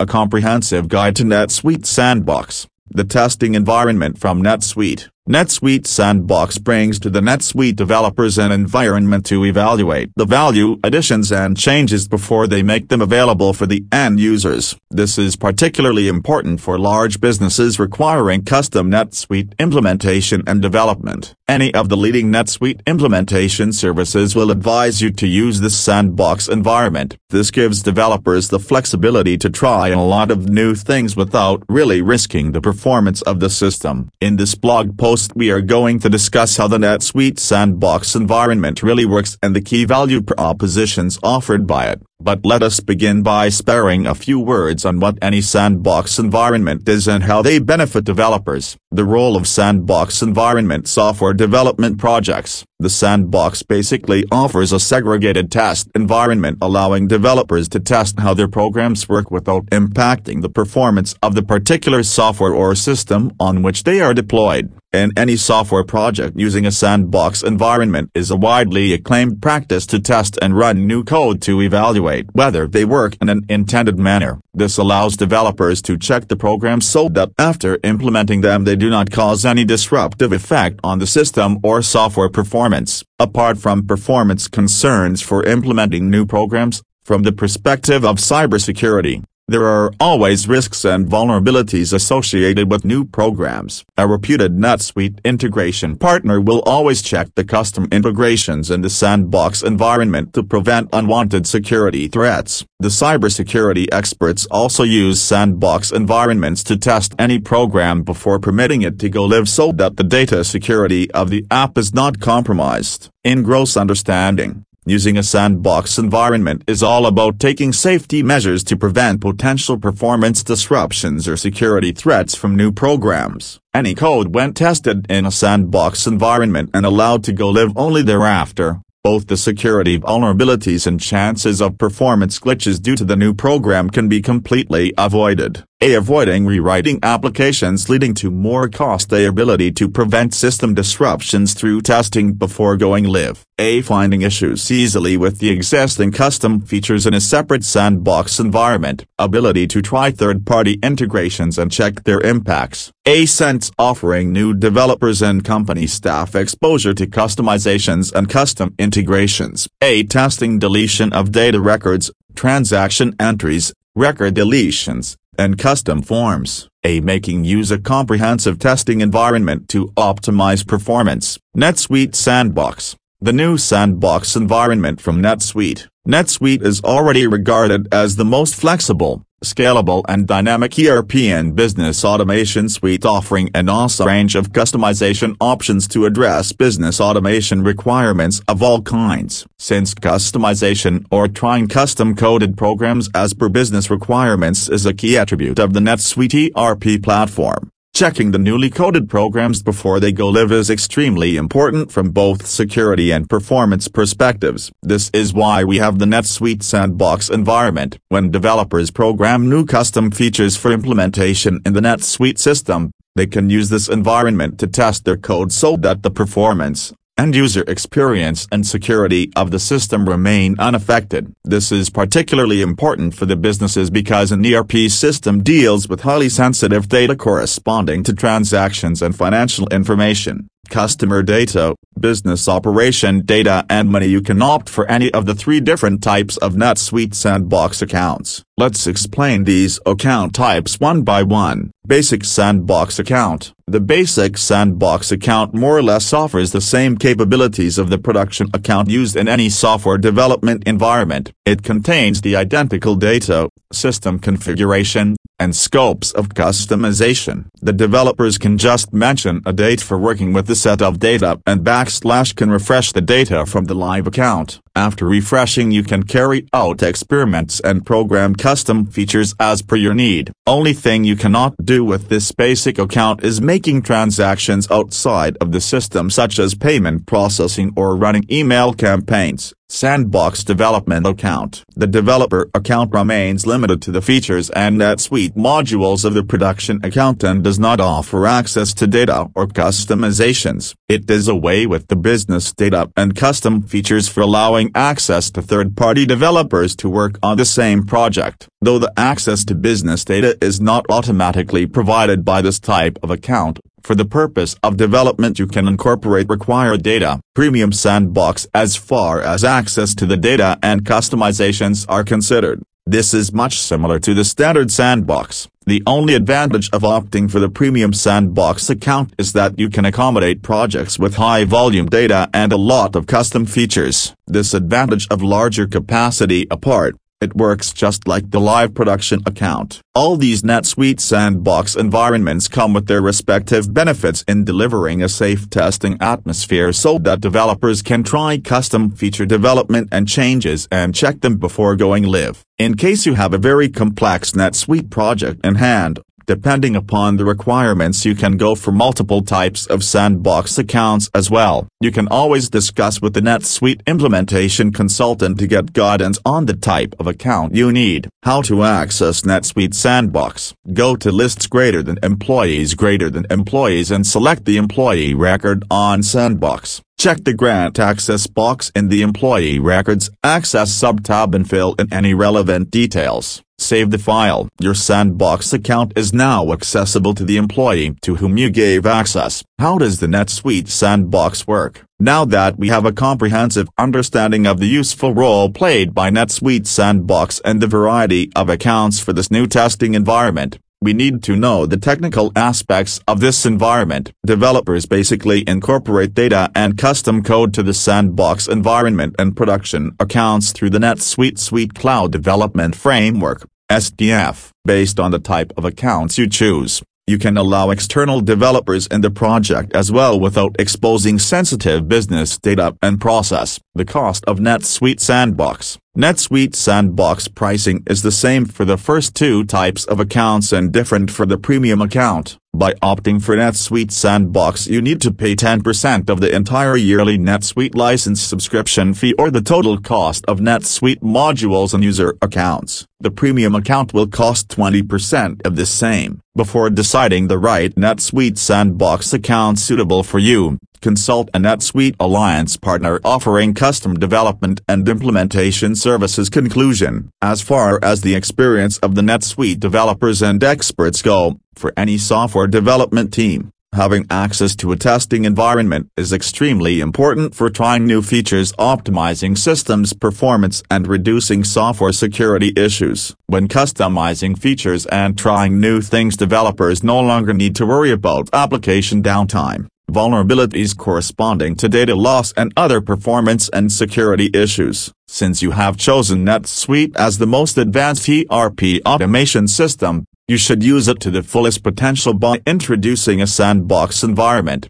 a comprehensive guide to NetSuite Sandbox, the testing environment from NetSuite. NetSuite Sandbox brings to the NetSuite developers an environment to evaluate the value additions and changes before they make them available for the end users. This is particularly important for large businesses requiring custom NetSuite implementation and development. Any of the leading NetSuite implementation services will advise you to use this sandbox environment. This gives developers the flexibility to try a lot of new things without really risking the performance of the system. In this blog post post we are going to discuss how the NetSuite sandbox environment really works and the key value propositions offered by it. But let us begin by sparing a few words on what any sandbox environment is and how they benefit developers. The role of sandbox environment software development projects. The sandbox basically offers a segregated test environment allowing developers to test how their programs work without impacting the performance of the particular software or system on which they are deployed. In any software project using a sandbox environment is a widely acclaimed practice to test and run new code to evaluate evaluate whether they work in an intended manner. This allows developers to check the programs so that after implementing them they do not cause any disruptive effect on the system or software performance. Apart from performance concerns for implementing new programs, from the perspective of cybersecurity, there are always risks and vulnerabilities associated with new programs. A reputed NetSuite integration partner will always check the custom integrations in the sandbox environment to prevent unwanted security threats. The cybersecurity experts also use sandbox environments to test any program before permitting it to go live so that the data security of the app is not compromised. In gross understanding, Using a sandbox environment is all about taking safety measures to prevent potential performance disruptions or security threats from new programs. Any code when tested in a sandbox environment and allowed to go live only thereafter, both the security vulnerabilities and chances of performance glitches due to the new program can be completely avoided. A. Avoiding rewriting applications leading to more cost A. Ability to prevent system disruptions through testing before going live. A. Finding issues easily with the existing custom features in a separate sandbox environment. Ability to try third-party integrations and check their impacts. A. Sense offering new developers and company staff exposure to customizations and custom integrations. A. Testing deletion of data records, transaction entries, record deletions, and custom forms, a making use a comprehensive testing environment to optimize performance. NetSuite Sandbox The new sandbox environment from NetSuite. NetSuite is already regarded as the most flexible, scalable and dynamic ERP and business automation suite offering an awesome range of customization options to address business automation requirements of all kinds. Since customization or trying custom-coded programs as per business requirements is a key attribute of the NetSuite ERP platform, Checking the newly coded programs before they go live is extremely important from both security and performance perspectives. This is why we have the NetSuite Sandbox environment. When developers program new custom features for implementation in the NetSuite system, they can use this environment to test their code so that the performance, end-user experience and security of the system remain unaffected. This is particularly important for the businesses because an ERP system deals with highly sensitive data corresponding to transactions and financial information customer data, business operation data and money you can opt for any of the three different types of NetSuite Sandbox accounts. Let's explain these account types one by one. Basic Sandbox Account The Basic Sandbox account more or less offers the same capabilities of the production account used in any software development environment. It contains the identical data, system configuration, and scopes of customization. The developers can just mention a date for working with the set of data and backslash can refresh the data from the live account. After refreshing you can carry out experiments and program custom features as per your need. Only thing you cannot do with this basic account is making transactions outside of the system such as payment processing or running email campaigns. Sandbox Development Account The developer account remains limited to the features and NetSuite NetSuite modules of the production account and does not offer access to data or customizations. It does away with the business data and custom features for allowing access to third-party developers to work on the same project. Though the access to business data is not automatically provided by this type of account, for the purpose of development you can incorporate required data, Premium Sandbox as far as access to the data and customizations are considered. This is much similar to the standard sandbox. The only advantage of opting for the Premium Sandbox account is that you can accommodate projects with high volume data and a lot of custom features. This advantage of larger capacity apart, it works just like the live production account. All these NetSuite sandbox environments come with their respective benefits in delivering a safe testing atmosphere so that developers can try custom feature development and changes and check them before going live. In case you have a very complex NetSuite project in hand, Depending upon the requirements you can go for multiple types of sandbox accounts as well. You can always discuss with the NetSuite implementation consultant to get guidance on the type of account you need. How to access NetSuite Sandbox. Go to lists greater than employees greater than employees and select the employee record on Sandbox. Check the Grant Access box in the Employee Records Access subtab and fill in any relevant details. Save the file. Your Sandbox account is now accessible to the employee to whom you gave access. How does the NetSuite Sandbox work? Now that we have a comprehensive understanding of the useful role played by NetSuite Sandbox and the variety of accounts for this new testing environment, we need to know the technical aspects of this environment. Developers basically incorporate data and custom code to the sandbox environment and production accounts through the NetSuite Suite Cloud Development Framework, SDF, based on the type of accounts you choose. You can allow external developers in the project as well without exposing sensitive business data and process. The cost of NetSuite Sandbox NetSuite Sandbox pricing is the same for the first two types of accounts and different for the premium account. By opting for NetSuite Sandbox you need to pay 10% of the entire yearly NetSuite license subscription fee or the total cost of NetSuite modules and user accounts. The premium account will cost 20% of the same. Before deciding the right NetSuite Sandbox account suitable for you, consult a NetSuite Alliance partner offering custom development and implementation services conclusion. As far as the experience of the NetSuite developers and experts go, for any software development team, having access to a testing environment is extremely important for trying new features optimizing systems performance and reducing software security issues. When customizing features and trying new things developers no longer need to worry about application downtime vulnerabilities corresponding to data loss and other performance and security issues. Since you have chosen NetSuite as the most advanced ERP automation system, you should use it to the fullest potential by introducing a sandbox environment.